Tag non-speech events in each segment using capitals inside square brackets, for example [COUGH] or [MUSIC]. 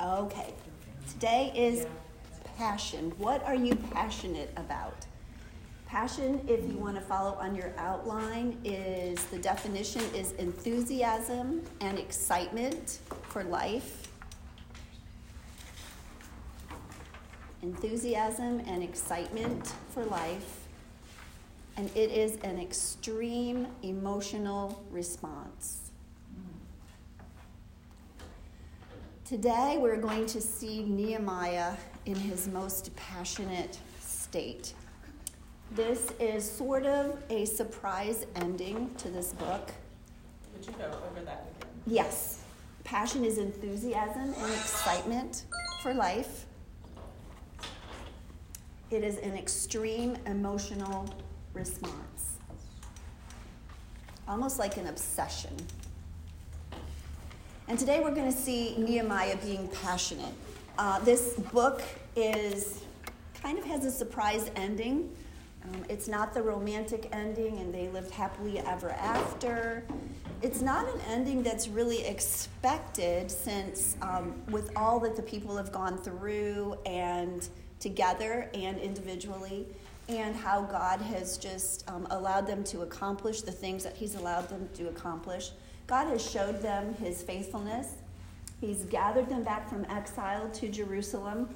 Okay. Today is passion. What are you passionate about? Passion, if you want to follow on your outline, is the definition is enthusiasm and excitement for life. Enthusiasm and excitement for life. And it is an extreme emotional response. Today, we're going to see Nehemiah in his most passionate state. This is sort of a surprise ending to this book. Would you go over that again? Yes. Passion is enthusiasm and excitement for life. It is an extreme emotional response, almost like an obsession. And today we're going to see Nehemiah being passionate. Uh, this book is kind of has a surprise ending. Um, it's not the romantic ending, and they lived happily ever after. It's not an ending that's really expected, since um, with all that the people have gone through, and together and individually, and how God has just um, allowed them to accomplish the things that He's allowed them to accomplish. God has showed them his faithfulness. He's gathered them back from exile to Jerusalem.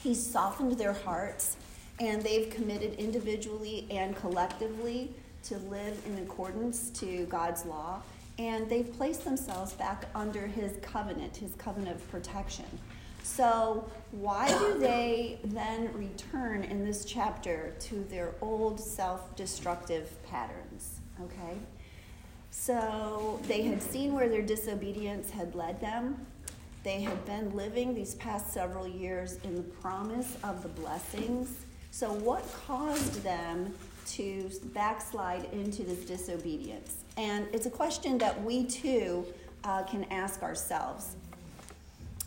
He's softened their hearts, and they've committed individually and collectively to live in accordance to God's law. And they've placed themselves back under his covenant, his covenant of protection. So, why do they then return in this chapter to their old self destructive patterns? Okay? So they had seen where their disobedience had led them. They had been living these past several years in the promise of the blessings. So, what caused them to backslide into this disobedience? And it's a question that we too uh, can ask ourselves.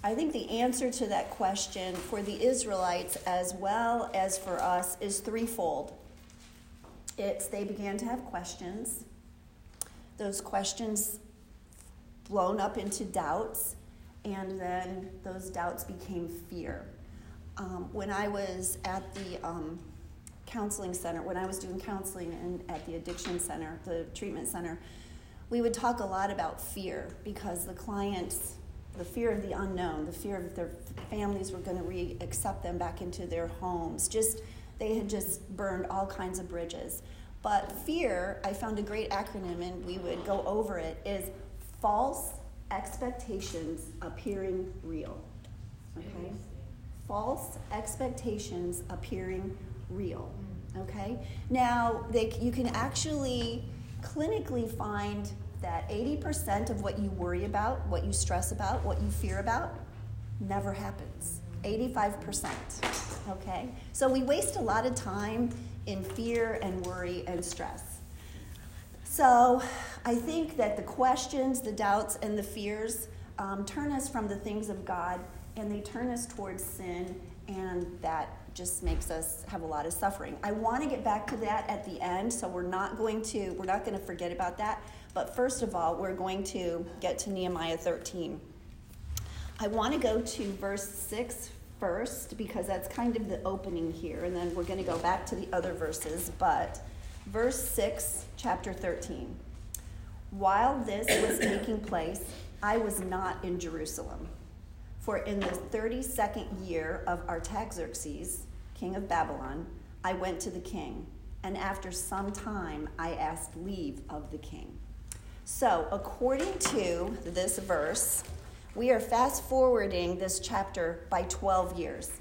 I think the answer to that question for the Israelites as well as for us is threefold. It's they began to have questions those questions blown up into doubts, and then those doubts became fear. Um, when I was at the um, counseling center, when I was doing counseling in, at the addiction center, the treatment center, we would talk a lot about fear because the clients, the fear of the unknown, the fear of their families were going to re accept them back into their homes, just they had just burned all kinds of bridges. But fear, I found a great acronym and we would go over it, is false expectations appearing real. Okay? False expectations appearing real. Okay? Now, they, you can actually clinically find that 80% of what you worry about, what you stress about, what you fear about, never happens. 85%. Okay? So we waste a lot of time in fear and worry and stress. So I think that the questions, the doubts, and the fears um, turn us from the things of God and they turn us towards sin, and that just makes us have a lot of suffering. I want to get back to that at the end, so we're not going to we're not going to forget about that. But first of all, we're going to get to Nehemiah 13. I want to go to verse 6 first because that's kind of the opening here, and then we're going to go back to the other verses. But verse 6, chapter 13. While this was taking place, I was not in Jerusalem. For in the 32nd year of Artaxerxes, king of Babylon, I went to the king, and after some time I asked leave of the king. So, according to this verse, we are fast forwarding this chapter by 12 years.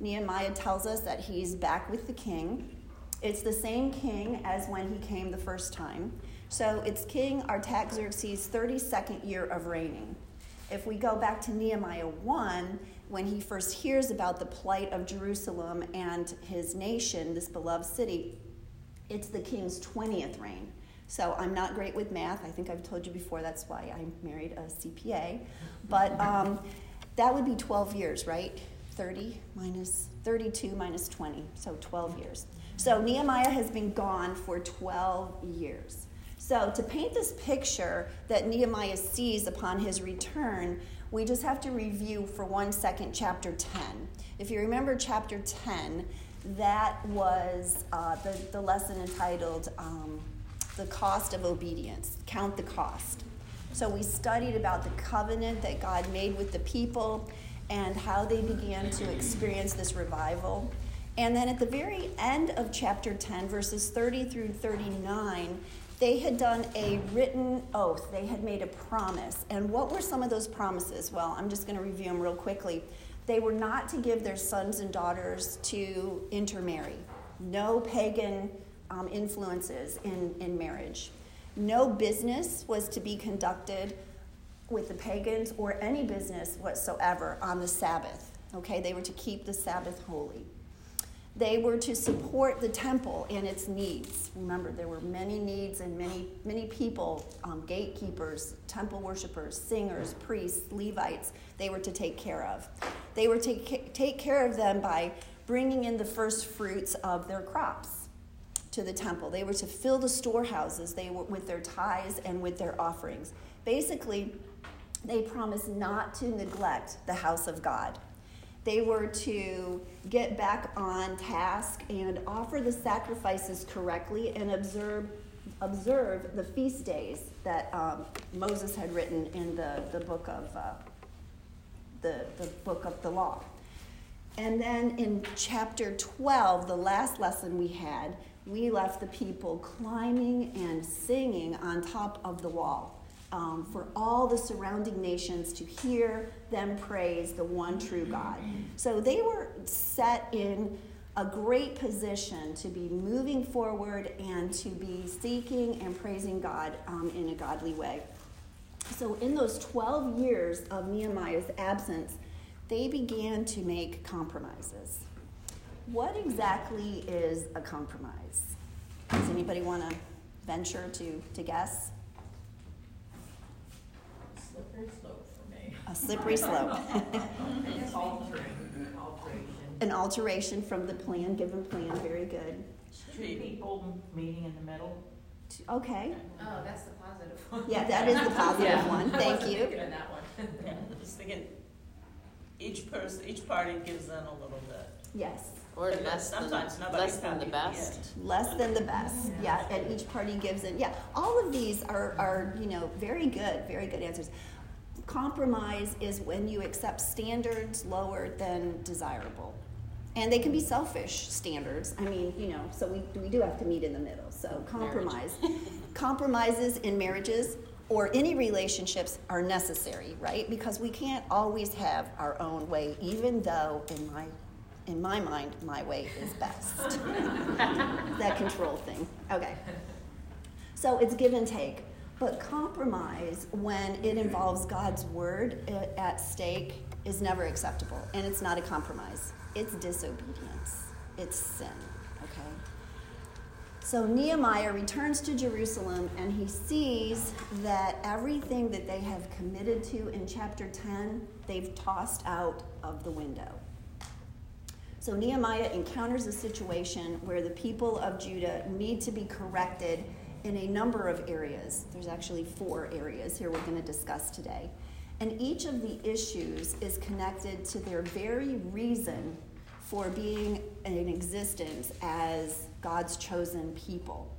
Nehemiah tells us that he's back with the king. It's the same king as when he came the first time. So it's King Artaxerxes' 32nd year of reigning. If we go back to Nehemiah 1, when he first hears about the plight of Jerusalem and his nation, this beloved city, it's the king's 20th reign. So I'm not great with math. I think I've told you before that's why I married a CPA. But um, that would be 12 years, right? 30 minus 32 minus 20, so 12 years. So Nehemiah has been gone for 12 years. So to paint this picture that Nehemiah sees upon his return, we just have to review for one second chapter 10. If you remember chapter 10, that was uh, the, the lesson entitled um, The Cost of Obedience Count the Cost. So, we studied about the covenant that God made with the people and how they began to experience this revival. And then at the very end of chapter 10, verses 30 through 39, they had done a written oath. They had made a promise. And what were some of those promises? Well, I'm just going to review them real quickly. They were not to give their sons and daughters to intermarry, no pagan um, influences in, in marriage. No business was to be conducted with the pagans or any business whatsoever on the Sabbath. Okay, they were to keep the Sabbath holy. They were to support the temple and its needs. Remember, there were many needs and many, many people um, gatekeepers, temple worshippers, singers, priests, Levites they were to take care of. They were to take care of them by bringing in the first fruits of their crops to the temple. They were to fill the storehouses they were, with their tithes and with their offerings. Basically, they promised not to neglect the house of God. They were to get back on task and offer the sacrifices correctly and observe, observe the feast days that um, Moses had written in the, the book of uh, the, the book of the law. And then in chapter 12, the last lesson we had, we left the people climbing and singing on top of the wall um, for all the surrounding nations to hear them praise the one true God. So they were set in a great position to be moving forward and to be seeking and praising God um, in a godly way. So, in those 12 years of Nehemiah's absence, they began to make compromises. What exactly is a compromise? Does anybody want to venture to, to guess? A slippery slope for me. A slippery slope. Altering, [LAUGHS] alteration. An alteration from the plan, given plan, very good. Two people meeting in the middle. Okay, Oh, that's the positive one. yeah, that is the [LAUGHS] positive Yeah. one, I thank wasn't you. thinking of that one. Yeah, [LAUGHS] just thinking, each person, each party gives in a little bit. Yes, Or But less than, sometimes less than the happy at the best. end. less than the best, yeah, and each party gives in, yeah. All of these are, are, you know, very good, very good answers. Compromise is when you accept standards lower than desirable. And they can be selfish standards. I mean, you know, so we, we do have to meet in the middle. So compromise. [LAUGHS] Compromises in marriages or any relationships are necessary, right? Because we can't always have our own way, even though in my in my mind, my way is best. [LAUGHS] that control thing. Okay. So it's give and take. But compromise, when it involves God's word uh, at stake, is never acceptable. And it's not a compromise, it's disobedience, it's sin. Okay? So Nehemiah returns to Jerusalem and he sees that everything that they have committed to in chapter 10, they've tossed out of the window. So Nehemiah encounters a situation where the people of Judah need to be corrected in a number of areas. There's actually four areas here we're going to discuss today. And each of the issues is connected to their very reason for being in existence as God's chosen people.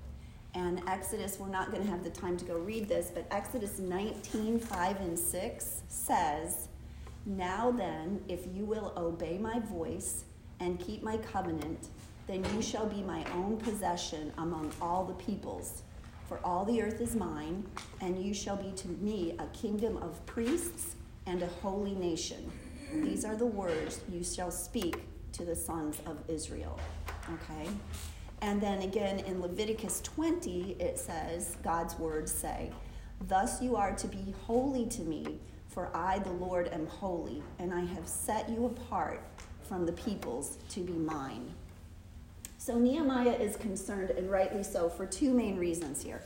And Exodus, we're not going to have the time to go read this, but Exodus 19, 5 and 6 says, Now then, if you will obey my voice and keep my covenant, then you shall be my own possession among all the peoples. For all the earth is mine, and you shall be to me a kingdom of priests and a holy nation. These are the words you shall speak to the sons of Israel. Okay? And then again in Leviticus 20, it says, God's words say, Thus you are to be holy to me, for I, the Lord, am holy, and I have set you apart from the peoples to be mine. So Nehemiah is concerned, and rightly so, for two main reasons here.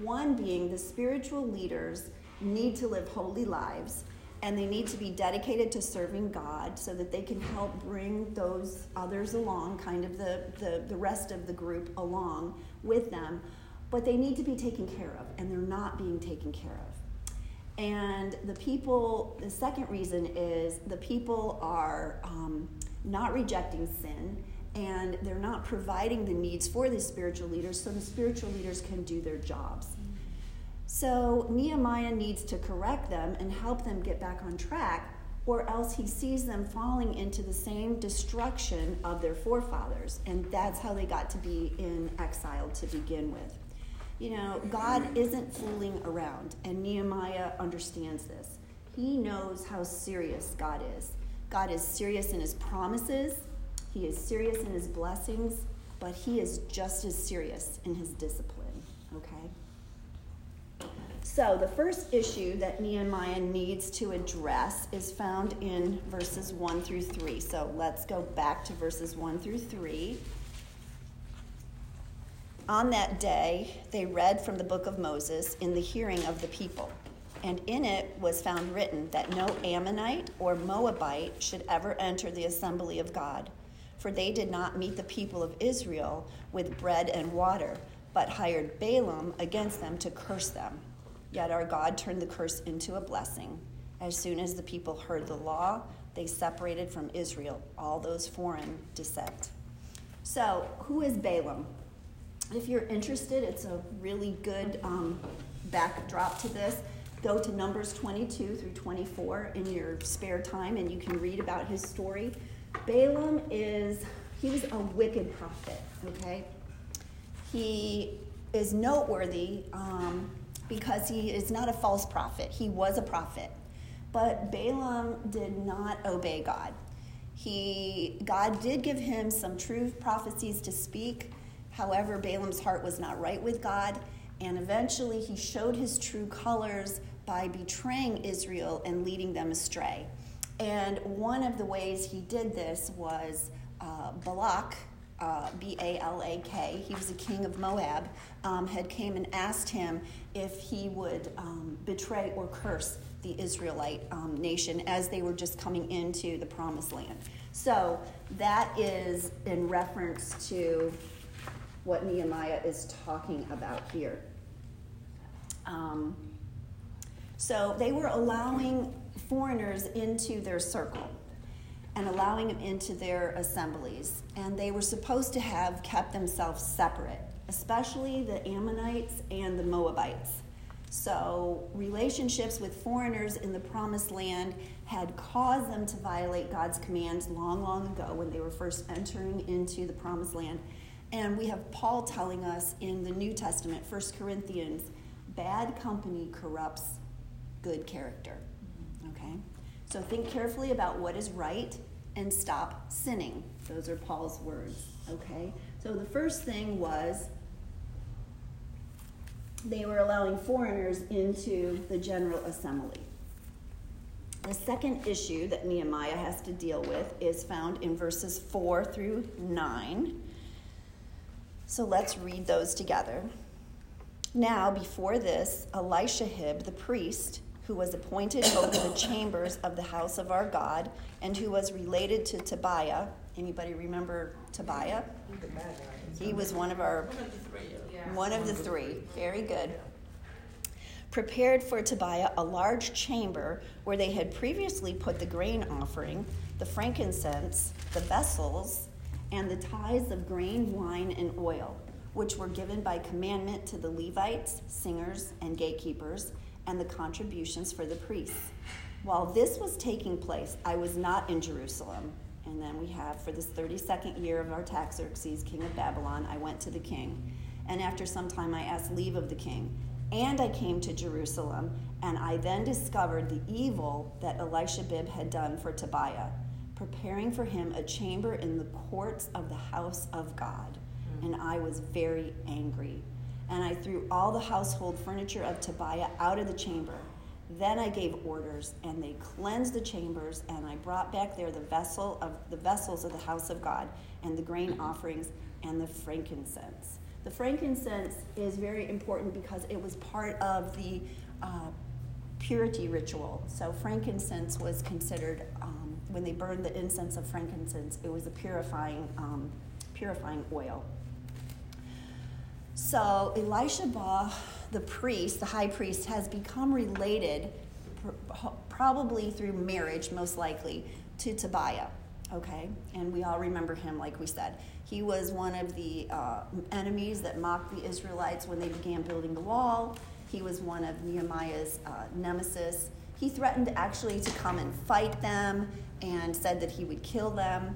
One being the spiritual leaders need to live holy lives, and they need to be dedicated to serving God so that they can help bring those others along, kind of the, the, the rest of the group along with them. but they need to be taken care of, and they're not being taken care of. And the people, the second reason is the people are um, not rejecting sin and they're not providing the needs for the spiritual leaders so the spiritual leaders can do their jobs. So Nehemiah needs to correct them and help them get back on track, or else he sees them falling into the same destruction of their forefathers. And that's how they got to be in exile to begin with. You know, God isn't fooling around, and Nehemiah understands this. He knows how serious God is. God is serious in his promises, he is serious in his blessings, but he is just as serious in his discipline, okay? So, the first issue that Nehemiah needs to address is found in verses 1 through 3. So, let's go back to verses 1 through 3. On that day, they read from the book of Moses in the hearing of the people and in it was found written that no Ammonite or Moabite should ever enter the assembly of God, for they did not meet the people of Israel with bread and water, but hired Balaam against them to curse them. Yet our God turned the curse into a blessing. As soon as the people heard the law, they separated from Israel all those foreign descent. So, who is Balaam? If you're interested, it's a really good um, backdrop to this go to Numbers 22 through 24 in your spare time and you can read about his story. Balaam is, he was a wicked prophet, okay? He is noteworthy um, because he is not a false prophet. He was a prophet. But Balaam did not obey God. He, God did give him some true prophecies to speak. However, Balaam's heart was not right with God and eventually he showed his true colors by betraying Israel and leading them astray. And one of the ways he did this was uh, Balak, uh, B A L A K, he was a king of Moab, um, had came and asked him if he would um, betray or curse the Israelite um, nation as they were just coming into the promised land. So that is in reference to what Nehemiah is talking about here. Um, so they were allowing foreigners into their circle and allowing them into their assemblies. And they were supposed to have kept themselves separate, especially the Ammonites and the Moabites. So, relationships with foreigners in the promised land had caused them to violate God's commands long, long ago when they were first entering into the promised land. And we have Paul telling us in the New Testament, 1 Corinthians, bad company corrupts good character. Mm-hmm. Okay? So think carefully about what is right and stop sinning. Those are Paul's words. Okay? So the first thing was they were allowing foreigners into the General Assembly. The second issue that Nehemiah has to deal with is found in verses 4 through 9. So let's read those together. Now, before this, Eliashib the priest, who was appointed over the chambers of the house of our God, and who was related to Tobiah. Anybody remember Tobiah? He was one of our One of the three. Very good. Prepared for Tobiah a large chamber where they had previously put the grain offering, the frankincense, the vessels, and the tithes of grain, wine, and oil, which were given by commandment to the Levites, singers, and gatekeepers, and the contributions for the priests. While this was taking place, I was not in Jerusalem. And then we have, for this 32nd year of Artaxerxes, king of Babylon, I went to the king. And after some time, I asked leave of the king. And I came to Jerusalem, and I then discovered the evil that Eliashib had done for Tobiah preparing for him a chamber in the courts of the house of God. Mm. And I was very angry. And I threw all the household furniture of Tobiah out of the chamber. Then I gave orders, and they cleansed the chambers, and I brought back there the vessel of the vessels of the house of God, and the grain offerings, and the frankincense. The frankincense is very important because it was part of the uh, purity ritual. So frankincense was considered um, when they burned the incense of frankincense, it was a purifying, um, purifying oil. So Elisha the priest, the high priest, has become related, probably through marriage, most likely, to Tobiah. Okay, and we all remember him, like we said. He was one of the uh, enemies that mocked the Israelites when they began building the wall. He was one of Nehemiah's uh, nemesis. He threatened actually to come and fight them and said that he would kill them.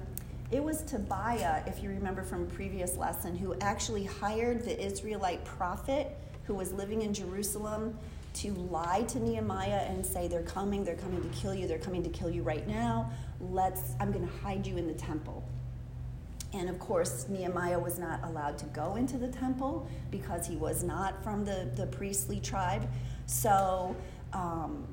It was Tobiah, if you remember from a previous lesson, who actually hired the Israelite prophet who was living in Jerusalem to lie to Nehemiah and say, They're coming, they're coming to kill you, they're coming to kill you right now. Let's, I'm going to hide you in the temple. And of course, Nehemiah was not allowed to go into the temple because he was not from the, the priestly tribe. So um,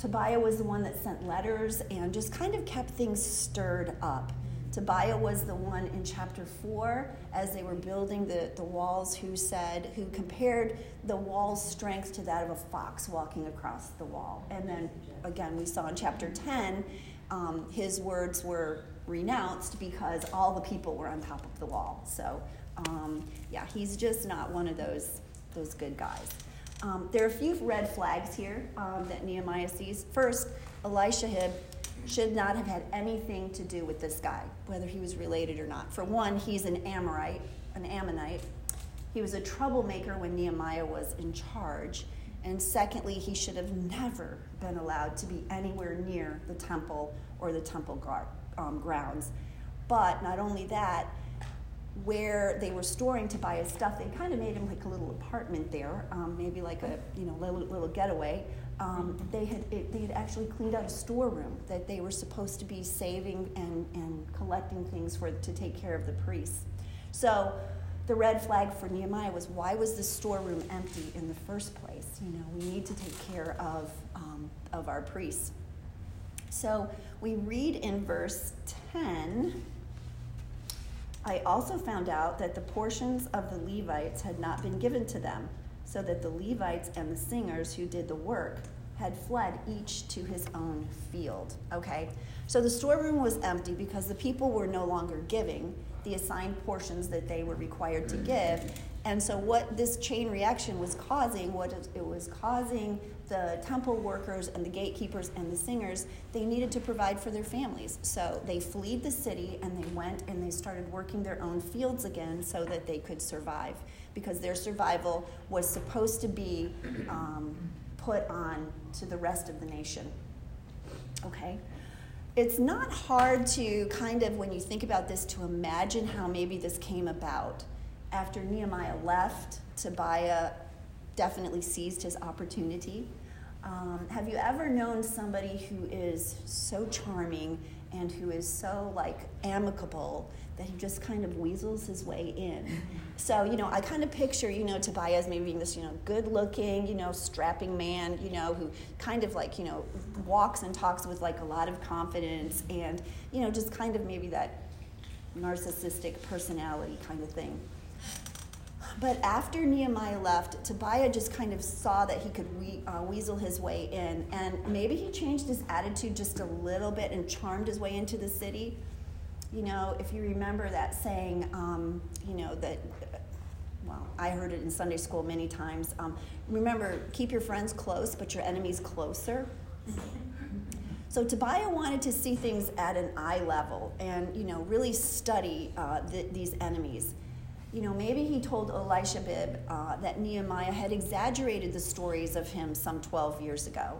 Tobiah was the one that sent letters and just kind of kept things stirred up. Tobiah was the one in chapter 4 as they were building the, the walls who said, who compared the wall's strength to that of a fox walking across the wall. And then again, we saw in chapter 10, um, his words were renounced because all the people were on top of the wall. So, um, yeah, he's just not one of those, those good guys. Um, there are a few red flags here um, that Nehemiah sees. First, Elisha should not have had anything to do with this guy, whether he was related or not. For one, he's an Amorite, an Ammonite. He was a troublemaker when Nehemiah was in charge. And secondly, he should have never been allowed to be anywhere near the temple or the temple guard, um, grounds. But not only that, where they were storing Tobiah's stuff, they kind of made him like a little apartment there, um, maybe like a you know little, little getaway um, they had it, they had actually cleaned out a storeroom that they were supposed to be saving and, and collecting things for to take care of the priests. So the red flag for Nehemiah was why was the storeroom empty in the first place? You know, we need to take care of um, of our priests. So we read in verse ten. I also found out that the portions of the Levites had not been given to them so that the Levites and the singers who did the work had fled each to his own field. Okay? So the storeroom was empty because the people were no longer giving the assigned portions that they were required to give. And so, what this chain reaction was causing, what it was causing the temple workers and the gatekeepers and the singers, they needed to provide for their families. So, they fled the city and they went and they started working their own fields again so that they could survive because their survival was supposed to be um, put on to the rest of the nation. Okay? It's not hard to kind of, when you think about this, to imagine how maybe this came about. After Nehemiah left, Tobiah definitely seized his opportunity. Um, have you ever known somebody who is so charming and who is so like amicable that he just kind of weasels his way in. So, you know, I kind of picture, you know, Tobias maybe being this, you know, good looking, you know, strapping man, you know, who kind of like, you know, walks and talks with like a lot of confidence and, you know, just kind of maybe that narcissistic personality kind of thing. But after Nehemiah left, Tobiah just kind of saw that he could we, uh, weasel his way in. And maybe he changed his attitude just a little bit and charmed his way into the city you know, if you remember that saying, um, you know, that, well, I heard it in Sunday school many times. Um, remember, keep your friends close, but your enemies closer. [LAUGHS] So Tobiah wanted to see things at an eye level and, you know, really study uh, the, these enemies. You know, maybe he told Elishabib uh, that Nehemiah had exaggerated the stories of him some 12 years ago.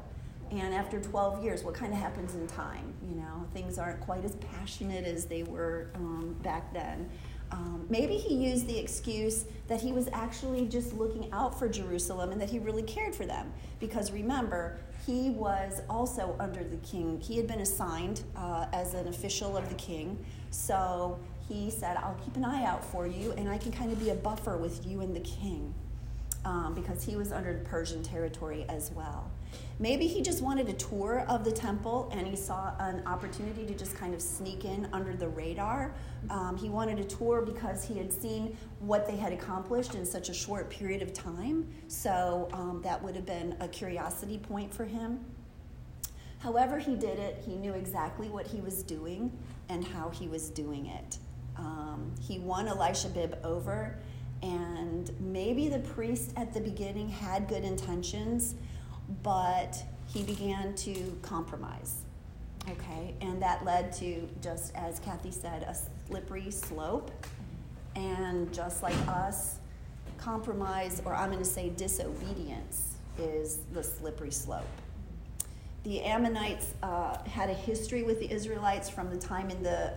And after 12 years, what kind of happens in time? You know, things aren't quite as passionate as they were um, back then. Um, maybe he used the excuse that he was actually just looking out for Jerusalem and that he really cared for them. Because remember, he was also under the king. He had been assigned uh, as an official of the king. So he said, I'll keep an eye out for you, and I can kind of be a buffer with you and the king. Um, because he was under Persian territory as well. Maybe he just wanted a tour of the temple and he saw an opportunity to just kind of sneak in under the radar. Um, he wanted a tour because he had seen what they had accomplished in such a short period of time. So um, that would have been a curiosity point for him. However, he did it, he knew exactly what he was doing and how he was doing it. Um, he won Elishabib over And maybe the priest at the beginning had good intentions, but he began to compromise. Okay, and that led to, just as Kathy said, a slippery slope. And just like us, compromise, or I'm going to say disobedience, is the slippery slope. The Ammonites uh, had a history with the Israelites from the time in the,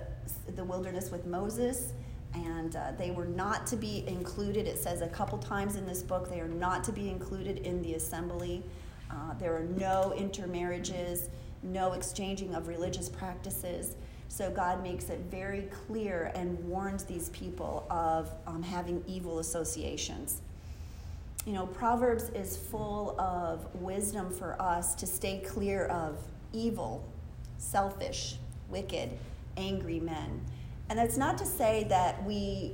the wilderness with Moses, and uh, they were not to be included. It says a couple times in this book they are not to be included in the assembly. Uh, there are no intermarriages, no exchanging of religious practices. So God makes it very clear and warns these people of um, having evil associations. You know, Proverbs is full of wisdom for us to stay clear of evil, selfish, wicked, angry men. And that's not to say that we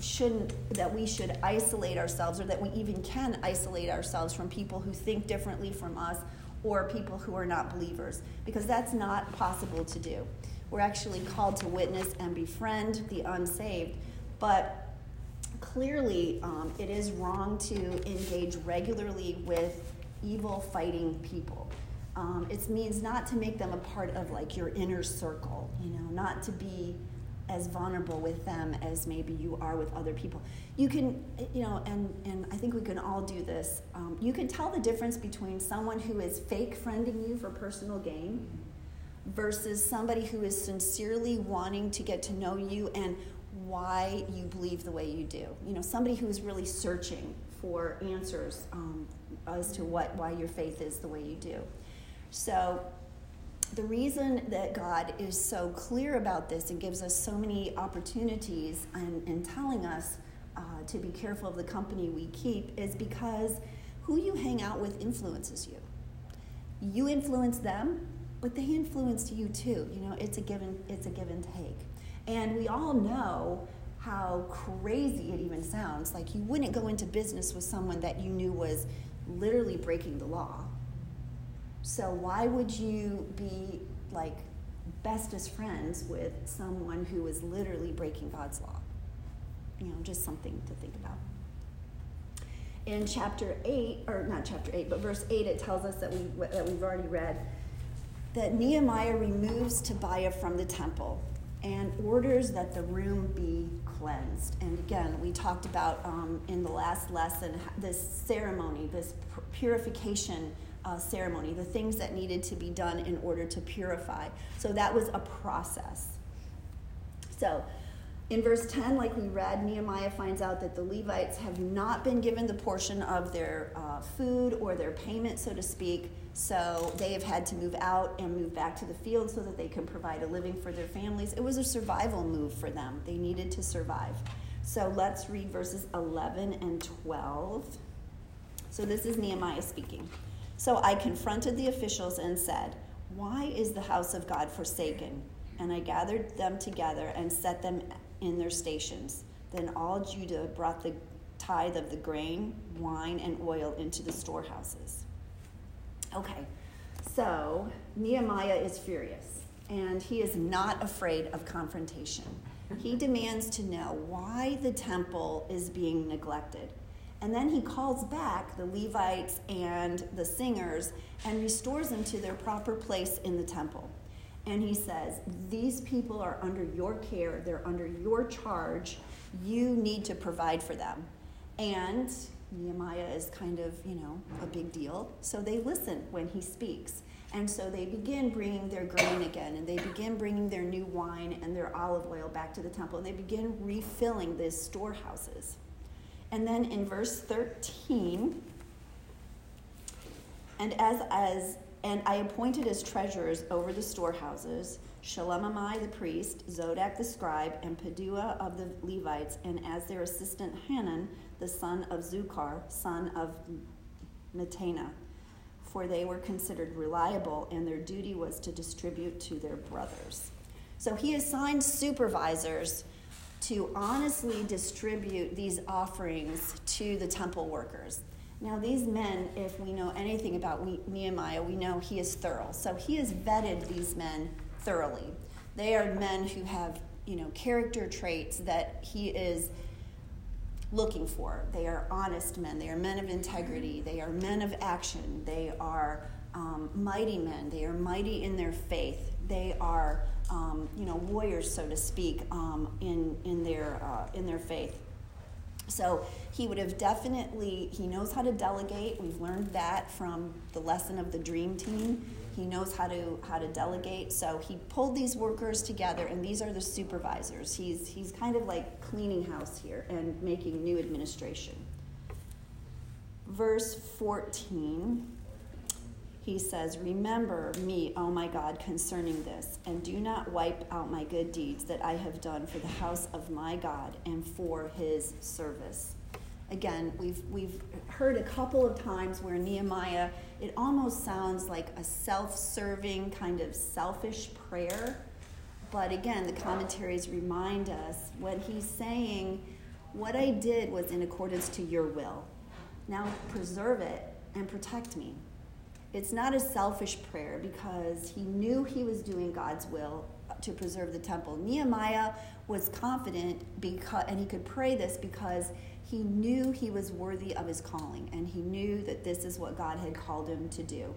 shouldn't that we should isolate ourselves or that we even can isolate ourselves from people who think differently from us or people who are not believers because that's not possible to do. We're actually called to witness and befriend the unsaved but clearly um, it is wrong to engage regularly with evil fighting people. Um, it means not to make them a part of like your inner circle you know not to be as vulnerable with them as maybe you are with other people. You can, you know, and, and I think we can all do this. Um, you can tell the difference between someone who is fake friending you for personal gain versus somebody who is sincerely wanting to get to know you and why you believe the way you do. You know, somebody who is really searching for answers um, as to what why your faith is the way you do. So the reason that God is so clear about this and gives us so many opportunities in, in telling us uh, to be careful of the company we keep is because who you hang out with influences you. You influence them, but they influence you too. You know, it's a give and, it's a give and take. And we all know how crazy it even sounds. Like you wouldn't go into business with someone that you knew was literally breaking the law so why would you be like bestest friends with someone who is literally breaking God's law? You know, just something to think about. In chapter 8, or not chapter 8, but verse 8, it tells us that, we, that we've already read that Nehemiah removes Tobiah from the temple and orders that the room be cleansed. And again, we talked about um, in the last lesson this ceremony, this purification uh, ceremony, the things that needed to be done in order to purify. So that was a process. So in verse 10, like we read, Nehemiah finds out that the Levites have not been given the portion of their uh, food or their payment, so to speak. So they have had to move out and move back to the field so that they can provide a living for their families. It was a survival move for them. They needed to survive. So let's read verses 11 and 12. So this is Nehemiah speaking. So I confronted the officials and said, Why is the house of God forsaken? And I gathered them together and set them in their stations. Then all Judah brought the tithe of the grain, wine, and oil into the storehouses. Okay, so Nehemiah is furious, and he is not afraid of confrontation. He demands to know why the temple is being neglected. And then he calls back the Levites and the singers and restores them to their proper place in the temple. And he says, These people are under your care, they're under your charge. You need to provide for them. And Nehemiah is kind of, you know, a big deal. So they listen when he speaks. And so they begin bringing their grain again, and they begin bringing their new wine and their olive oil back to the temple, and they begin refilling these storehouses. And then in verse 13, and as as and I appointed as treasurers over the storehouses Shelemiah the priest, Zadok the scribe, and Pedaiah of the Levites, and as their assistant Hanan, the son of Zaccur, son of Matana, for they were considered reliable, and their duty was to distribute to their brothers. So he assigned supervisors to honestly distribute these offerings to the temple workers. Now, these men, if we know anything about Nehemiah, we know he is thorough. So he has vetted these men thoroughly. They are men who have, you know, character traits that he is looking for. They are honest men, they are men of integrity, they are men of action, they are um, mighty men, they are mighty in their faith, they are um, you know warriors, so to speak, um, in in their uh, in their faith. So he would have definitely he knows how to delegate. We've learned that from the lesson of the dream team. He knows how to how to delegate. So he pulled these workers together, and these are the supervisors. He's he's kind of like cleaning house here and making new administration. Verse 14 he says, Remember me, O my God, concerning this, and do not wipe out my good deeds that I have done for the house of my God and for his service. Again, we've, we've heard a couple of times where Nehemiah, it almost sounds like a self serving, kind of selfish prayer. But again, the commentaries remind us when he's saying, What I did was in accordance to your will. Now preserve it and protect me it's not a selfish prayer because he knew he was doing God's will to preserve the temple. Nehemiah was confident because and he could pray this because he knew he was worthy of his calling and he knew that this is what God had called him to do.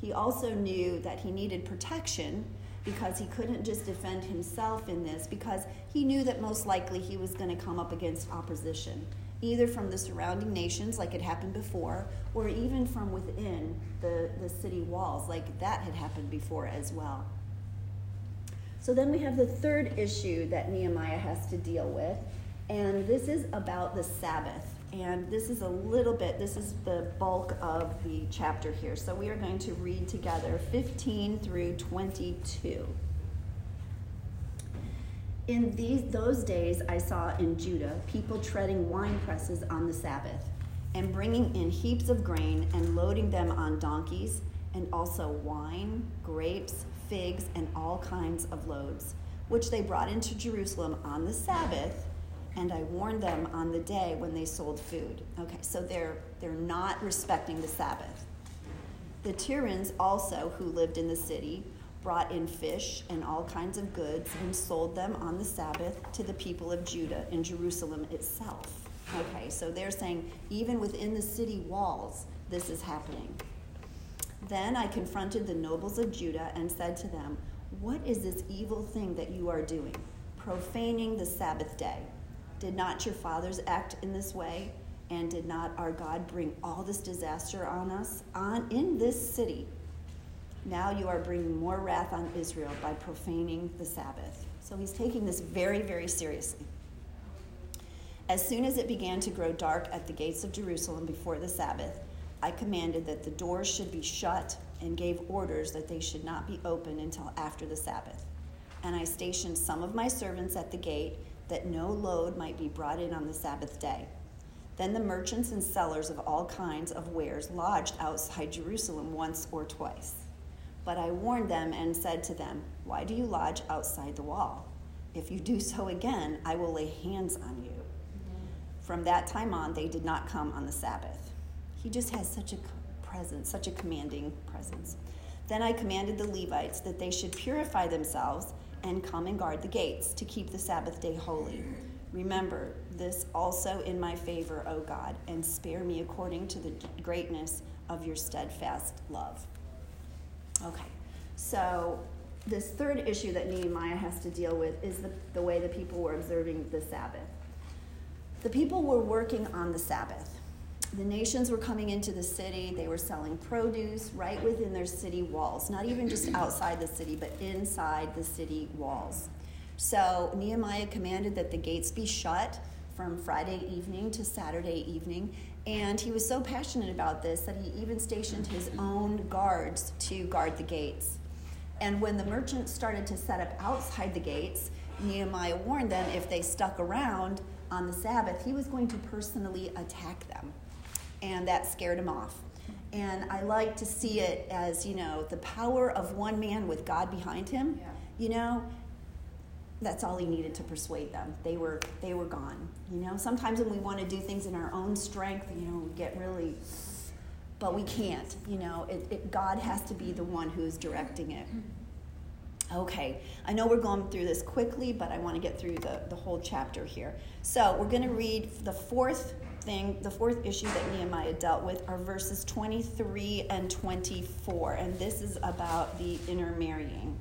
He also knew that he needed protection because he couldn't just defend himself in this because he knew that most likely he was going to come up against opposition either from the surrounding nations, like it happened before, or even from within the, the city walls, like that had happened before as well. So then we have the third issue that Nehemiah has to deal with, and this is about the Sabbath. And this is a little bit, this is the bulk of the chapter here. So we are going to read together 15 through 22. In these, those days, I saw in Judah people treading wine presses on the Sabbath, and bringing in heaps of grain and loading them on donkeys, and also wine, grapes, figs, and all kinds of loads, which they brought into Jerusalem on the Sabbath. And I warned them on the day when they sold food. Okay, so they're, they're not respecting the Sabbath. The Tyrians also, who lived in the city, brought in fish and all kinds of goods and sold them on the Sabbath to the people of Judah in Jerusalem itself. Okay, so they're saying even within the city walls, this is happening. Then I confronted the nobles of Judah and said to them, What is this evil thing that you are doing, profaning the Sabbath day? Did not your fathers act in this way? And did not our God bring all this disaster on us, on in this city? Now you are bringing more wrath on Israel by profaning the Sabbath. So he's taking this very, very seriously. As soon as it began to grow dark at the gates of Jerusalem before the Sabbath, I commanded that the doors should be shut and gave orders that they should not be opened until after the Sabbath. And I stationed some of my servants at the gate that no load might be brought in on the Sabbath day. Then the merchants and sellers of all kinds of wares lodged outside Jerusalem once or twice. But I warned them and said to them, Why do you lodge outside the wall? If you do so again, I will lay hands on you. From that time on, they did not come on the Sabbath. He just has such a presence, such a commanding presence. Then I commanded the Levites that they should purify themselves and come and guard the gates to keep the Sabbath day holy. Remember this also in my favor, O God, and spare me according to the greatness of your steadfast love. Okay, so this third issue that Nehemiah has to deal with is the, the way the people were observing the Sabbath. The people were working on the Sabbath. The nations were coming into the city. They were selling produce right within their city walls, not even just [CLEARS THROAT] outside the city, but inside the city walls. So Nehemiah commanded that the gates be shut from Friday evening to Saturday evening, and he was so passionate about this that he even stationed his own guards to guard the gates. And when the merchants started to set up outside the gates, Nehemiah warned them if they stuck around on the Sabbath, he was going to personally attack them. And that scared him off. And I like to see it as, you know, the power of one man with God behind him. Yeah. You know, that's all he needed to persuade them. They were they were gone. You know, sometimes when we want to do things in our own strength, you know, we get really but we can't, you know, it, it, God has to be the one who's directing it. Okay, I know we're going through this quickly, but I want to get through the, the whole chapter here. So we're going to read the fourth thing, the fourth issue that Nehemiah dealt with are verses 23 and 24, and this is about the intermarrying.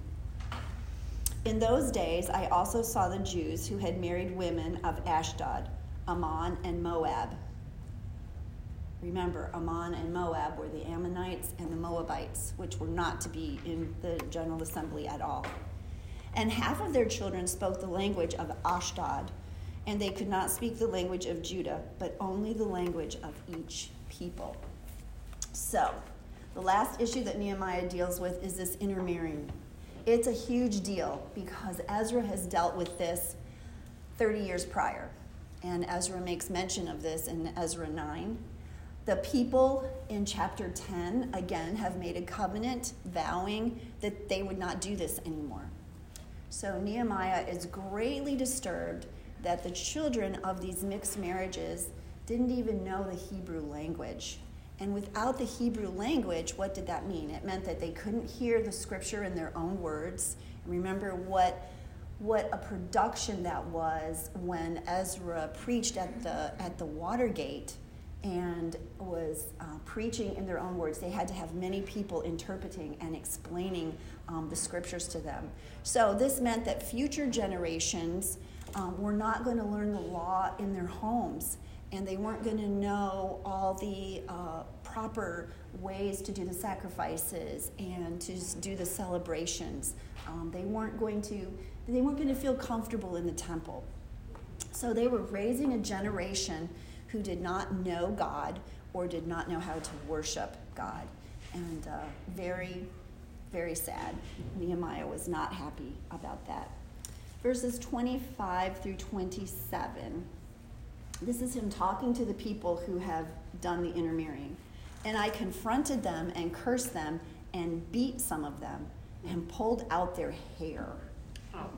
In those days, I also saw the Jews who had married women of Ashdod, Ammon, and Moab. Remember, Ammon and Moab were the Ammonites and the Moabites, which were not to be in the General Assembly at all. And half of their children spoke the language of Ashdod, and they could not speak the language of Judah, but only the language of each people. So, the last issue that Nehemiah deals with is this intermarrying. It's a huge deal because Ezra has dealt with this 30 years prior. And Ezra makes mention of this in Ezra 9. The people in chapter 10, again, have made a covenant vowing that they would not do this anymore. So Nehemiah is greatly disturbed that the children of these mixed marriages didn't even know the Hebrew language. And without the Hebrew language, what did that mean? It meant that they couldn't hear the scripture in their own words. And remember what, what a production that was when Ezra preached at the, at the Water Gate and was uh, preaching in their own words. They had to have many people interpreting and explaining um, the scriptures to them. So this meant that future generations um, were not going to learn the law in their homes and they weren't going to know all the uh, proper ways to do the sacrifices and to do the celebrations. Um, they weren't going to they weren't going to feel comfortable in the temple. So they were raising a generation who did not know God or did not know how to worship God, and uh, very, very sad. Nehemiah was not happy about that verses 25 through 27. This is him talking to the people who have done the intermarrying. And I confronted them and cursed them and beat some of them and pulled out their hair. Oh.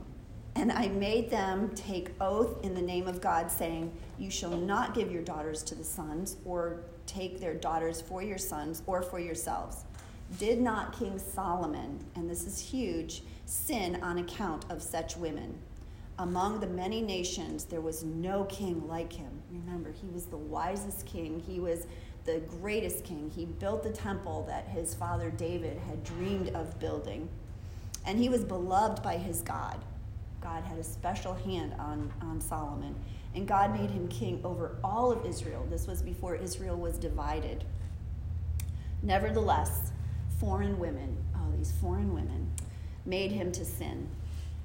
And I made them take oath in the name of God, saying, You shall not give your daughters to the sons, or take their daughters for your sons, or for yourselves. Did not King Solomon, and this is huge, sin on account of such women. Among the many nations, there was no king like him. Remember, he was the wisest king, he was the greatest king. He built the temple that his father David had dreamed of building. And he was beloved by his God. God had a special hand on, on Solomon. And God made him king over all of Israel. This was before Israel was divided. Nevertheless, foreign women, oh, these foreign women, made him to sin.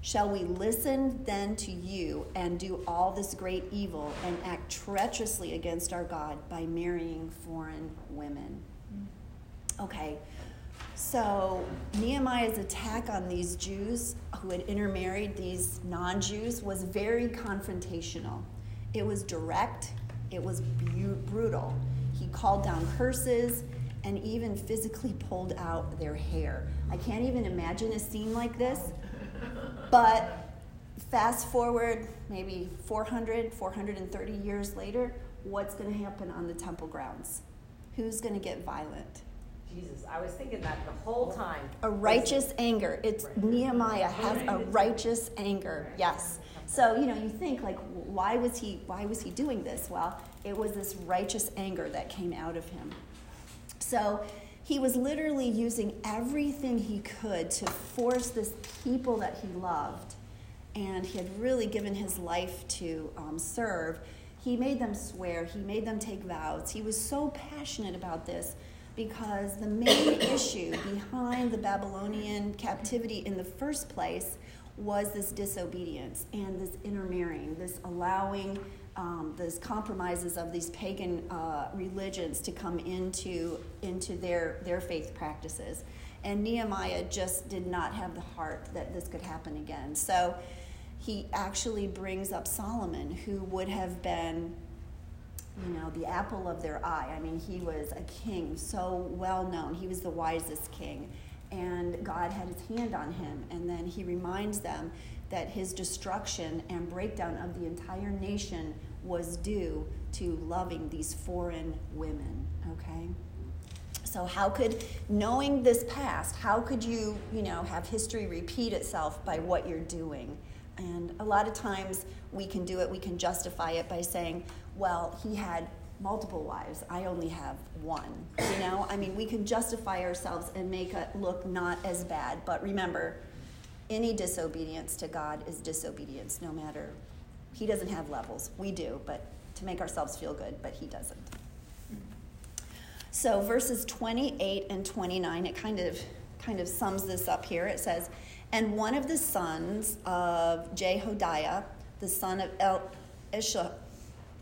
Shall we listen then to you and do all this great evil and act treacherously against our God by marrying foreign women? Okay, so Nehemiah's attack on these Jews who had intermarried these non Jews was very confrontational. It was direct, it was brutal. He called down curses, and even physically pulled out their hair. I can't even imagine a scene like this, but fast forward maybe 400, 430 years later, what's going to happen on the temple grounds? Who's going to get violent? Jesus, I was thinking that the whole time. A righteous anger. It's Nehemiah has a righteous anger. Yes. So, you know, you think like why was he why was he doing this? Well, it was this righteous anger that came out of him. So he was literally using everything he could to force this people that he loved and he had really given his life to um, serve. He made them swear, he made them take vows. He was so passionate about this because the main [COUGHS] issue behind the Babylonian captivity in the first place was this disobedience and this intermarrying, this allowing um, those compromises of these pagan uh, religions to come into, into their, their faith practices. And Nehemiah just did not have the heart that this could happen again. So he actually brings up Solomon, who would have been, you know, the apple of their eye. I mean, he was a king, so well known. He was the wisest king. And God had his hand on him. And then he reminds them that his destruction and breakdown of the entire nation was due to loving these foreign women, okay? So how could knowing this past, how could you, you know, have history repeat itself by what you're doing? And a lot of times we can do it, we can justify it by saying, well, he had multiple wives. I only have one. You know, I mean, we can justify ourselves and make it look not as bad. But remember, any disobedience to God is disobedience, no matter. He doesn't have levels. We do, but to make ourselves feel good, but He doesn't. So verses 28 and 29, it kind of kind of sums this up here. It says, "And one of the sons of Jehodiah, the son of El- Isha,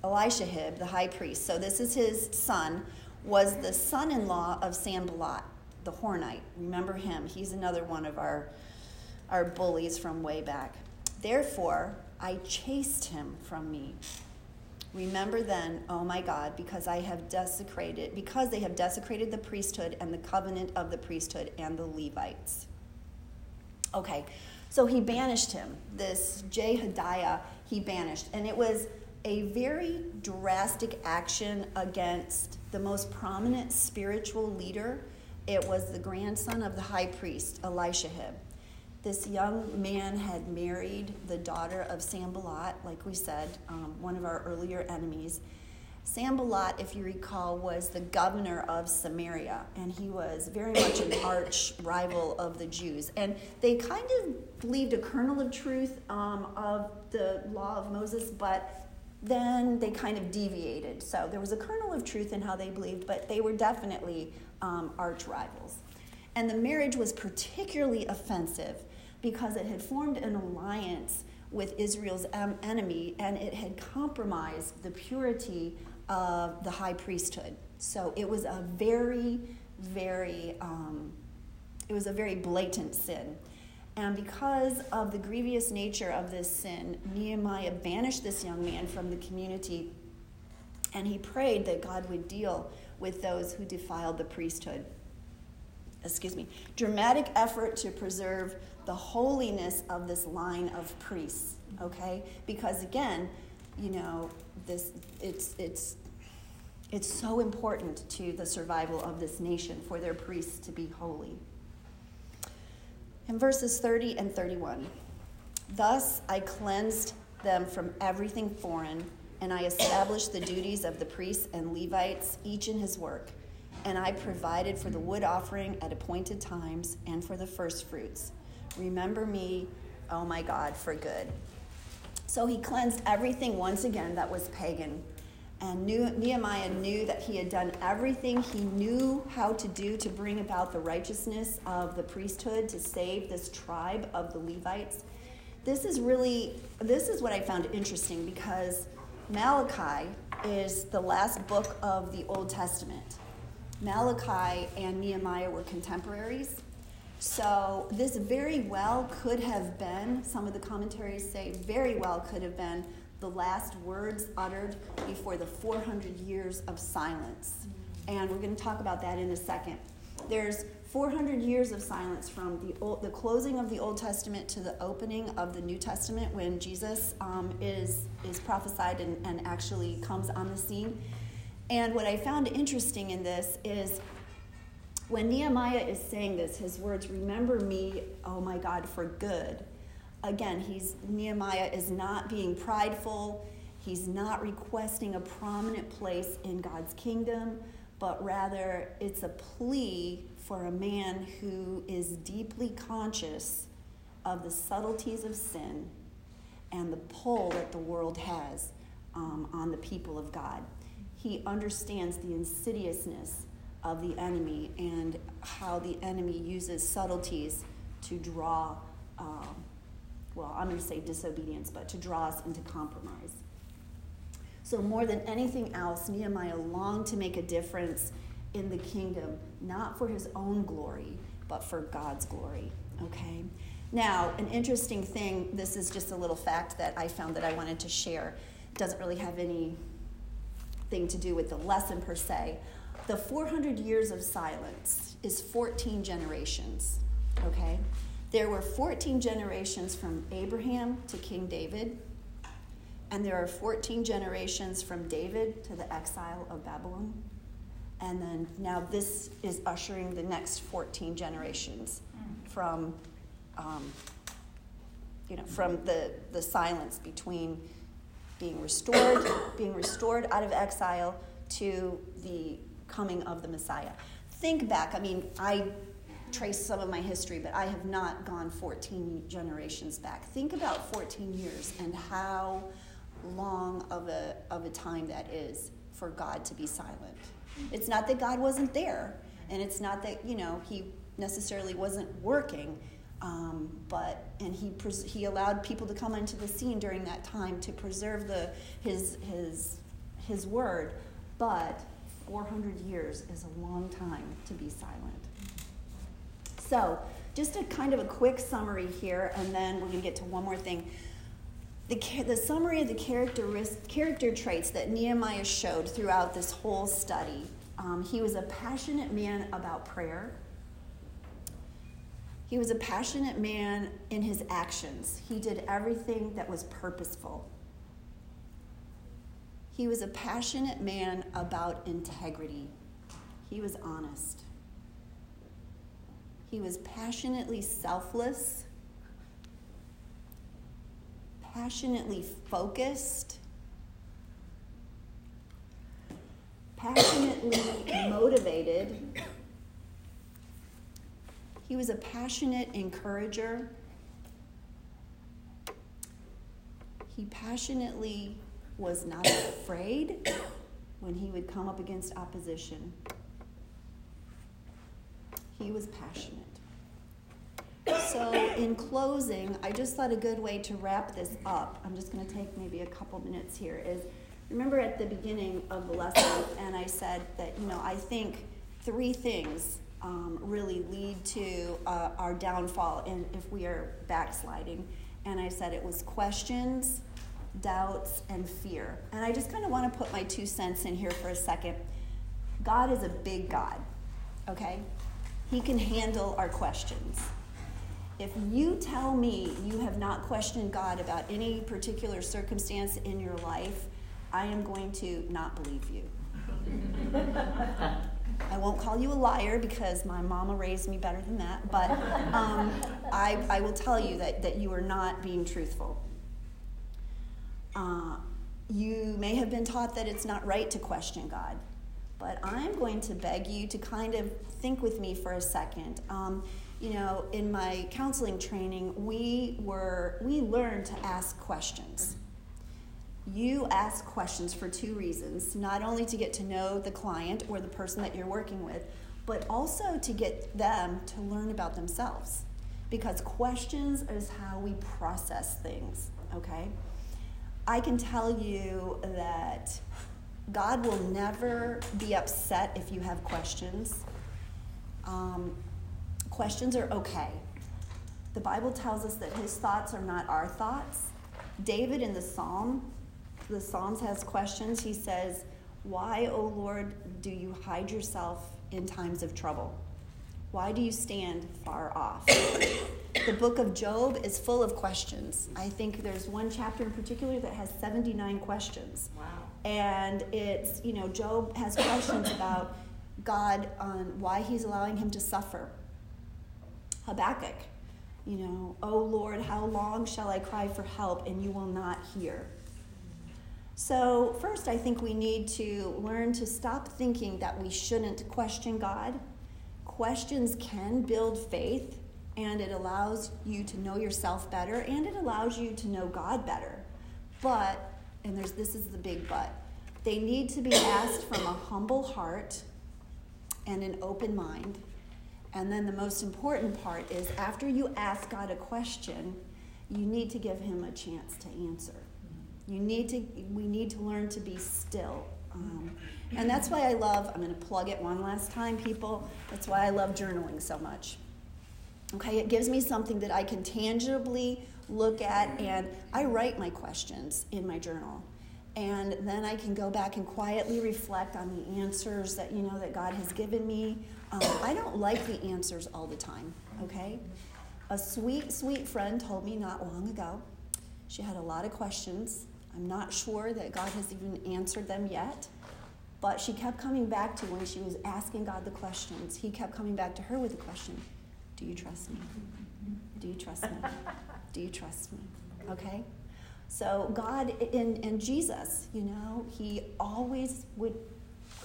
Eliashib, the high priest, so this is his son, was the son in law of Sanballat, the Horonite. Remember him? He's another one of our, our bullies from way back. Therefore, I chased him from me. Remember then, oh my God, because I have desecrated, because they have desecrated the priesthood and the covenant of the priesthood and the Levites. Okay, so he banished him. This Jehodiah, he banished. And it was a very drastic action against the most prominent spiritual leader. It was the grandson of the high priest, Eliashib. This young man had married the daughter of Sanballat, like we said, um, one of our earlier enemies. Sanballat, if you recall, was the governor of Samaria, and he was very much an [COUGHS] arch rival of the Jews. And they kind of believed a kernel of truth um, of the law of Moses, but then they kind of deviated. So there was a kernel of truth in how they believed, but they were definitely um, arch rivals. And the marriage was particularly offensive because it had formed an alliance with Israel's enemy and it had compromised the purity of the high priesthood. So it was a very, very, um, it was a very blatant sin. And because of the grievous nature of this sin, Nehemiah banished this young man from the community and he prayed that God would deal with those who defiled the priesthood. Excuse me. Dramatic effort to preserve the holiness of this line of priests, okay? Because again, you know, this it's it's it's so important to the survival of this nation for their priests to be holy. In verses 30 and 31, thus I cleansed them from everything foreign, and I established the duties of the priests and Levites, each in his work. And I provided for the wood offering at appointed times and for the first fruits. Remember me, oh my God, for good. So he cleansed everything once again that was pagan and knew, Nehemiah knew that he had done everything he knew how to do to bring about the righteousness of the priesthood to save this tribe of the Levites. This is really, this is what I found interesting because Malachi is the last book of the Old Testament. Malachi and Nehemiah were contemporaries. So, this very well could have been, some of the commentaries say, very well could have been the last words uttered before the 400 years of silence. And we're going to talk about that in a second. There's 400 years of silence from the, old, the closing of the Old Testament to the opening of the New Testament when Jesus um, is, is prophesied and, and actually comes on the scene. And what I found interesting in this is when Nehemiah is saying this, his words, remember me, oh my God, for good again, he's Nehemiah is not being prideful. He's not requesting a prominent place in God's kingdom, but rather it's a plea for a man who is deeply conscious of the subtleties of sin and the pull that the world has um, on the people of God. He understands the insidiousness of the enemy and how the enemy uses subtleties to draw um, well, I'm going to say disobedience, but to draw us into compromise. So, more than anything else, Nehemiah longed to make a difference in the kingdom, not for his own glory, but for God's glory. Okay? Now, an interesting thing this is just a little fact that I found that I wanted to share. Doesn't really have anything to do with the lesson per se. The 400 years of silence is 14 generations. Okay? There were 14 generations from Abraham to King David, and there are 14 generations from David to the exile of Babylon. And then now this is ushering the next 14 generations from, um, you know, from the, the silence between being restored, being restored out of exile to the coming of the Messiah. Think back. I mean, I trace some of my history, but I have not gone 14 generations back. Think about 14 years and how long of a, of a time that is for God to be silent. It's not that God wasn't there, and it's not that, you know, he necessarily wasn't working, um, but, and he, pres- he allowed people to come into the scene during that time to preserve the, his, his, his word, but 400 years is a long time to be silent. So, just a kind of a quick summary here, and then we're going to get to one more thing. The, the summary of the character traits that Nehemiah showed throughout this whole study um, he was a passionate man about prayer. He was a passionate man in his actions. He did everything that was purposeful. He was a passionate man about integrity. He was honest. He was passionately selfless, passionately focused, passionately motivated. He was a passionate encourager. He passionately was not afraid when he would come up against opposition. He was passionate. So, in closing, I just thought a good way to wrap this up, I'm just going to take maybe a couple minutes here, is remember at the beginning of the lesson, and I said that, you know, I think three things um, really lead to uh, our downfall in, if we are backsliding. And I said it was questions, doubts, and fear. And I just kind of want to put my two cents in here for a second. God is a big God, okay? He can handle our questions. If you tell me you have not questioned God about any particular circumstance in your life, I am going to not believe you. [LAUGHS] I won't call you a liar because my mama raised me better than that, but um, I, I will tell you that, that you are not being truthful. Uh, you may have been taught that it's not right to question God, but I'm going to beg you to kind of think with me for a second. Um, you know, in my counseling training, we were we learned to ask questions you ask questions for two reasons not only to get to know the client or the person that you're working with, but also to get them to learn about themselves. Because questions is how we process things, okay? I can tell you that God will never be upset if you have questions. Um, questions are okay. The Bible tells us that his thoughts are not our thoughts. David in the Psalm the Psalms has questions. He says, Why, O Lord, do you hide yourself in times of trouble? Why do you stand far off? The book of Job is full of questions. I think there's one chapter in particular that has 79 questions. Wow. And it's, you know, Job has questions about God on why he's allowing him to suffer. Habakkuk, you know, oh Lord, how long shall I cry for help and you will not hear? So, first, I think we need to learn to stop thinking that we shouldn't question God. Questions can build faith, and it allows you to know yourself better, and it allows you to know God better. But, and there's this is the big but, they need to be asked from a humble heart and an open mind. And then the most important part is after you ask God a question, you need to give him a chance to answer. You need to, we need to learn to be still. Um, and that's why I love, I'm going to plug it one last time, people. That's why I love journaling so much. Okay, it gives me something that I can tangibly look at, and I write my questions in my journal. And then I can go back and quietly reflect on the answers that you know that God has given me. Um, I don't like the answers all the time. Okay, a sweet, sweet friend told me not long ago. She had a lot of questions, I'm not sure that God has even answered them yet. But she kept coming back to when she was asking God the questions, he kept coming back to her with the question Do you trust me? Do you trust me? Do you trust me? Okay? So, God in, in Jesus, you know, he always would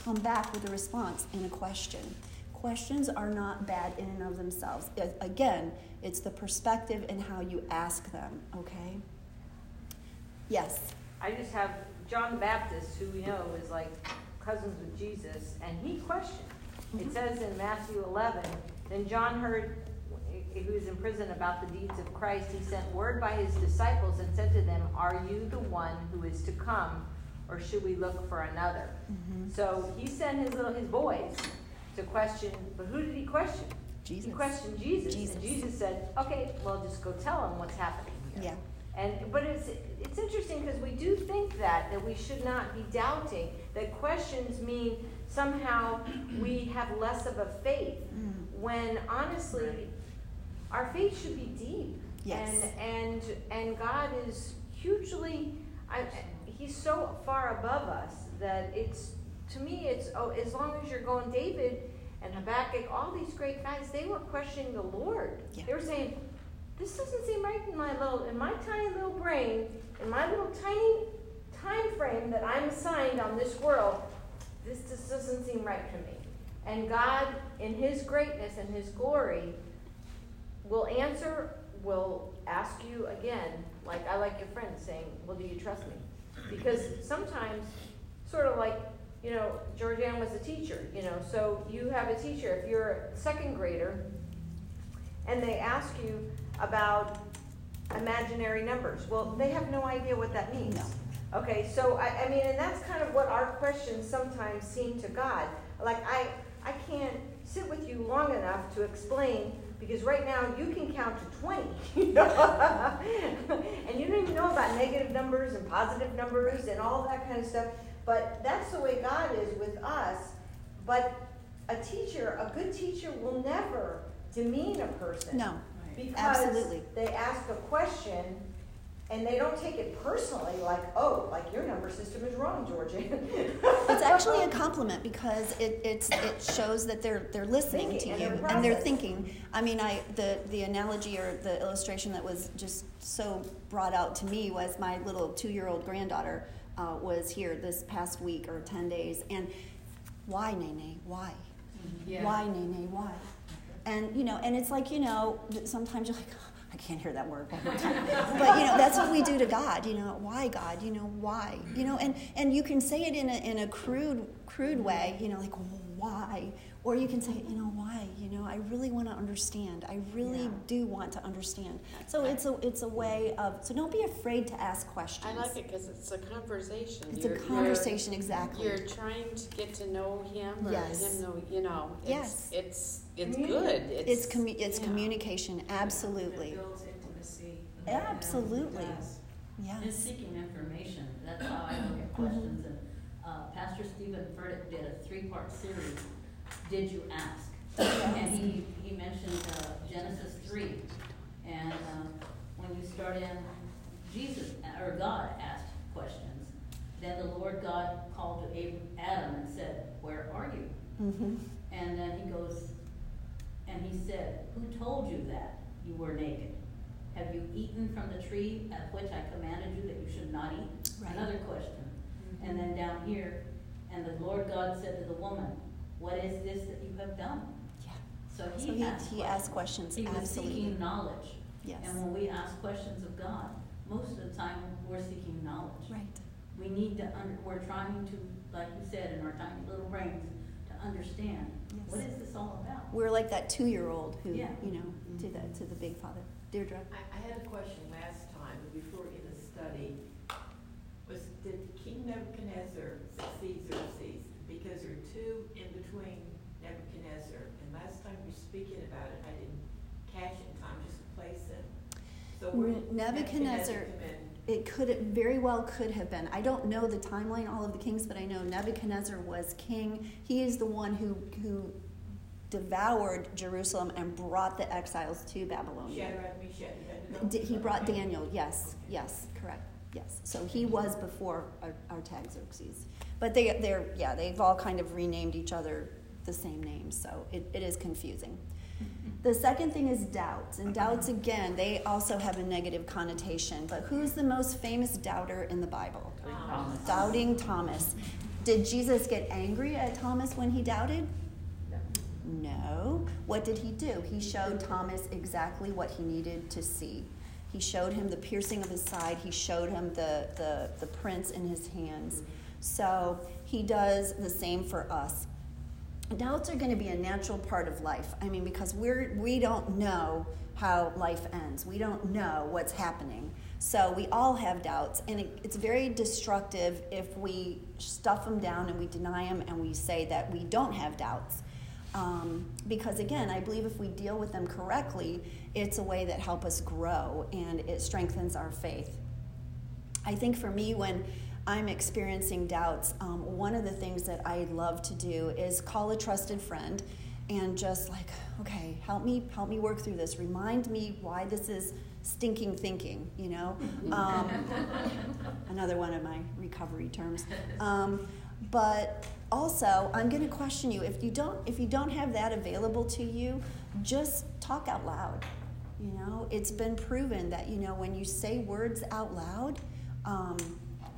come back with a response and a question. Questions are not bad in and of themselves. Again, it's the perspective and how you ask them, okay? Yes. I just have John the Baptist, who we know is like cousins with Jesus, and he questioned. Mm-hmm. It says in Matthew 11, then John heard who was in prison about the deeds of Christ, he sent word by his disciples and said to them, Are you the one who is to come, or should we look for another? Mm-hmm. So he sent his little his boys to question, but who did he question? Jesus. He questioned Jesus, Jesus. and Jesus said, "Okay, well, just go tell him what's happening here." Yeah. And but it's it's interesting because we do think that that we should not be doubting that questions mean somehow we have less of a faith mm. when honestly right. Our faith should be deep. Yes. And and and God is hugely I, he's so far above us that it's to me it's oh as long as you're going David and Habakkuk all these great guys they were questioning the Lord. Yeah. They were saying this doesn't seem right in my little in my tiny little brain in my little tiny time frame that i'm assigned on this world this just doesn't seem right to me and god in his greatness and his glory will answer will ask you again like i like your friend saying well do you trust me because sometimes sort of like you know georgianne was a teacher you know so you have a teacher if you're a second grader and they ask you about imaginary numbers. Well, they have no idea what that means. No. Okay, so I, I mean, and that's kind of what our questions sometimes seem to God. Like I, I can't sit with you long enough to explain because right now you can count to 20 [LAUGHS] and you don't even know about negative numbers and positive numbers and all that kind of stuff. But that's the way god is with us. But a teacher a good teacher will never demean a person. No. Because Absolutely. they ask a question and they don't take it personally like, oh, like your number system is wrong, Georgia. [LAUGHS] it's actually a [LAUGHS] compliment because it, it's, it shows that they're, they're listening thinking to you and, and they're thinking. I mean, I, the, the analogy or the illustration that was just so brought out to me was my little two year old granddaughter uh, was here this past week or 10 days. And why, Nene? Why? Yeah. Why, Nene? Why? And you know, and it's like you know, sometimes you're like, I can't hear that word one more time. but you know, that's what we do to God. You know, why God? You know, why? You know, and and you can say it in a in a crude crude way. You know, like why? Or you can say, you know, why? You know, I really want to understand. I really yeah. do want to understand. So it's a it's a way of so don't be afraid to ask questions. I like it because it's a conversation. It's you're, a conversation, you're, exactly. You're trying to get to know him or yes. him know you know. It's, yes. It's it's good. It's it's, commu- it's yeah. communication. Absolutely. It builds intimacy. Absolutely. Yeah. It's seeking information. That's how I look at questions. Mm-hmm. And uh, Pastor Steven Furtick did a three-part series did you ask? and he, he mentioned uh, Genesis 3. And uh, when you start in, Jesus, or God asked questions. Then the Lord God called to Adam and said, Where are you? Mm-hmm. And then he goes, and he said, Who told you that you were naked? Have you eaten from the tree at which I commanded you that you should not eat? Right. Another question. Mm-hmm. And then down here, and the Lord God said to the woman, what is this that you have done? Yeah. So he, so he, asked, he asked questions. He was seeking knowledge. Yes. And when we ask questions of God, most of the time we're seeking knowledge. Right. We need to, under, we're trying to, like you said, in our tiny little brains, to understand yes. what is this all about. We're like that two-year-old who, yeah. you know, mm-hmm. to the to the big father. Deirdre. I, I had a question last time before in the study. Was did the King Nebuchadnezzar succeed Xerxes? Because there are two in between Nebuchadnezzar. And last time you were speaking about it, I didn't catch it in time just to place them. So Nebuchadnezzar, Nebuchadnezzar it could it very well could have been. I don't know the timeline, all of the kings, but I know Nebuchadnezzar was king. He is the one who who devoured Jerusalem and brought the exiles to Babylonia. He brought Daniel. Yes, yes, correct. Yes. So he was before Artaxerxes. But they, they're, yeah, they've all kind of renamed each other the same names, so it, it is confusing. The second thing is doubts. And doubts, again, they also have a negative connotation. But who's the most famous doubter in the Bible? Thomas. Doubting Thomas. Did Jesus get angry at Thomas when he doubted? No. What did he do? He showed Thomas exactly what he needed to see. He showed him the piercing of his side, he showed him the, the, the prints in his hands. So he does the same for us doubts are going to be a natural part of life. I mean, because we're we don't know how life ends. We don't know what's happening. So we all have doubts, and it, it's very destructive if we stuff them down and we deny them and we say that we don't have doubts. Um, because again, I believe if we deal with them correctly, it's a way that help us grow and it strengthens our faith. I think for me, when I'm experiencing doubts, um, one of the things that I love to do is call a trusted friend and just like, okay, help me, help me work through this. Remind me why this is stinking thinking. You know, [LAUGHS] um, another one of my recovery terms. Um, but also, I'm going to question you if you don't if you don't have that available to you, just talk out loud. You know, it's been proven that you know when you say words out loud. Um,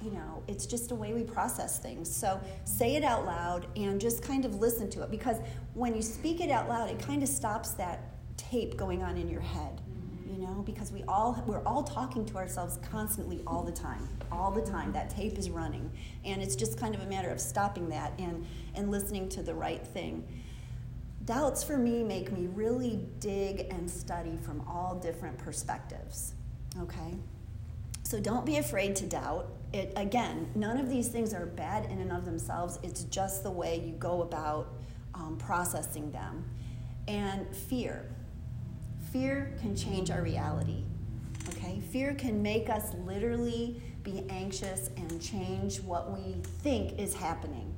you know, it's just a way we process things. So say it out loud and just kind of listen to it because when you speak it out loud, it kind of stops that tape going on in your head. You know, because we all we're all talking to ourselves constantly all the time. All the time. That tape is running. And it's just kind of a matter of stopping that and and listening to the right thing. Doubts for me make me really dig and study from all different perspectives. Okay? So don't be afraid to doubt. It again, none of these things are bad in and of themselves. It's just the way you go about um, processing them. And fear. Fear can change our reality. Okay? Fear can make us literally be anxious and change what we think is happening.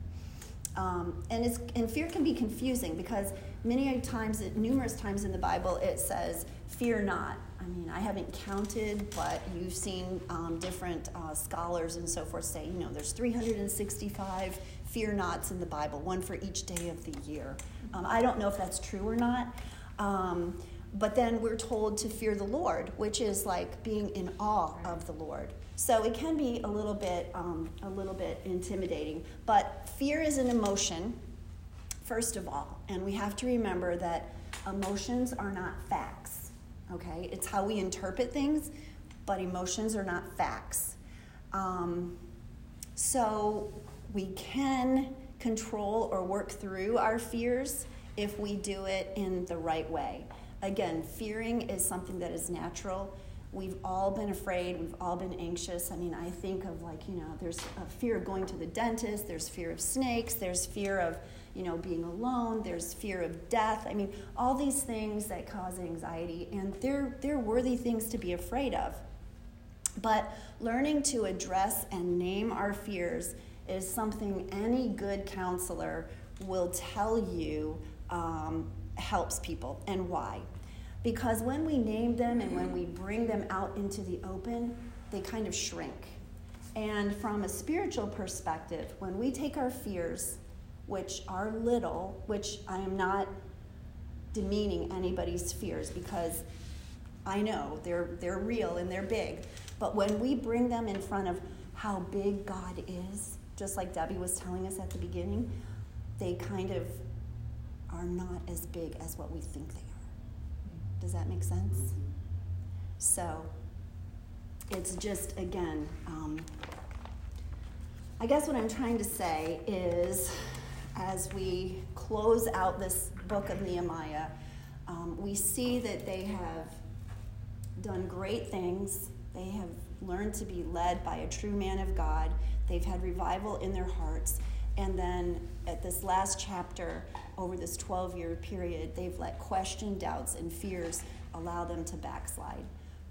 Um, and, it's, and fear can be confusing because many times, numerous times in the Bible, it says, Fear not. I mean, I haven't counted, but you've seen um, different uh, scholars and so forth say, you know, there's 365 fear nots in the Bible, one for each day of the year. Um, I don't know if that's true or not. Um, but then we're told to fear the Lord, which is like being in awe of the Lord. So it can be a little bit, um, a little bit intimidating. But fear is an emotion, first of all, and we have to remember that emotions are not facts. Okay, it's how we interpret things, but emotions are not facts. Um, so we can control or work through our fears if we do it in the right way. Again, fearing is something that is natural. We've all been afraid, we've all been anxious. I mean, I think of like, you know, there's a fear of going to the dentist, there's fear of snakes, there's fear of, you know, being alone, there's fear of death. I mean, all these things that cause anxiety, and they're, they're worthy things to be afraid of. But learning to address and name our fears is something any good counselor will tell you um, helps people and why. Because when we name them and when we bring them out into the open, they kind of shrink. And from a spiritual perspective, when we take our fears, which are little, which I am not demeaning anybody's fears because I know they're, they're real and they're big. But when we bring them in front of how big God is, just like Debbie was telling us at the beginning, they kind of are not as big as what we think they are. Does that make sense? So it's just, again, um, I guess what I'm trying to say is as we close out this book of Nehemiah, um, we see that they have done great things. They have learned to be led by a true man of God. They've had revival in their hearts. And then at this last chapter, over this 12 year period, they've let question, doubts, and fears allow them to backslide.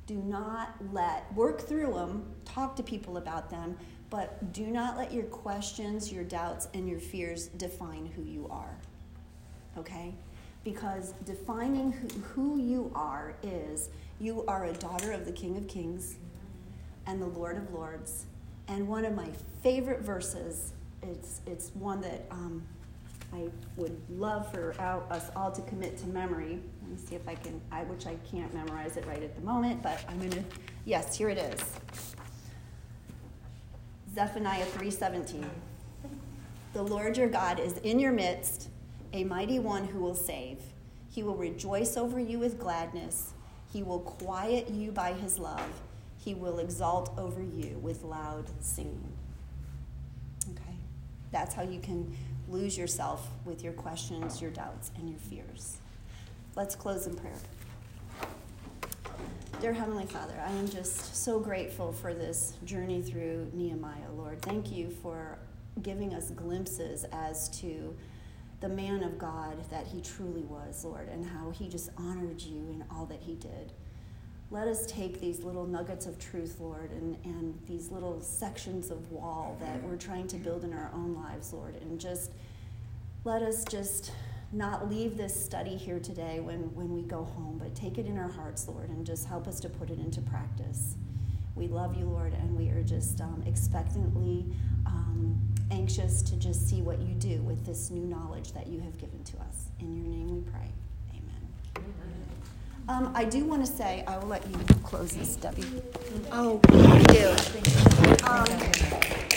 Do not let, work through them, talk to people about them, but do not let your questions, your doubts, and your fears define who you are. Okay? Because defining who, who you are is you are a daughter of the King of Kings and the Lord of Lords. And one of my favorite verses it's, it's one that um, I would love for our, us all to commit to memory. Let me see if I can, I, which I can't memorize it right at the moment, but I'm gonna, yes, here it is. Zephaniah 3:17. The Lord your God is in your midst, a mighty one who will save. He will rejoice over you with gladness. He will quiet you by his love. He will exalt over you with loud singing. Okay? That's how you can lose yourself with your questions, your doubts, and your fears. Let's close in prayer. Dear Heavenly Father, I am just so grateful for this journey through Nehemiah, Lord. Thank you for giving us glimpses as to the man of God that he truly was, Lord, and how he just honored you in all that he did. Let us take these little nuggets of truth, Lord, and, and these little sections of wall that we're trying to build in our own lives, Lord, and just let us just not leave this study here today when, when we go home, but take it in our hearts, Lord, and just help us to put it into practice. We love you, Lord, and we are just um, expectantly um, anxious to just see what you do with this new knowledge that you have given to us. In your name we pray. Amen. Um, I do want to say, I will let you close this, Debbie. Oh, I do. Um,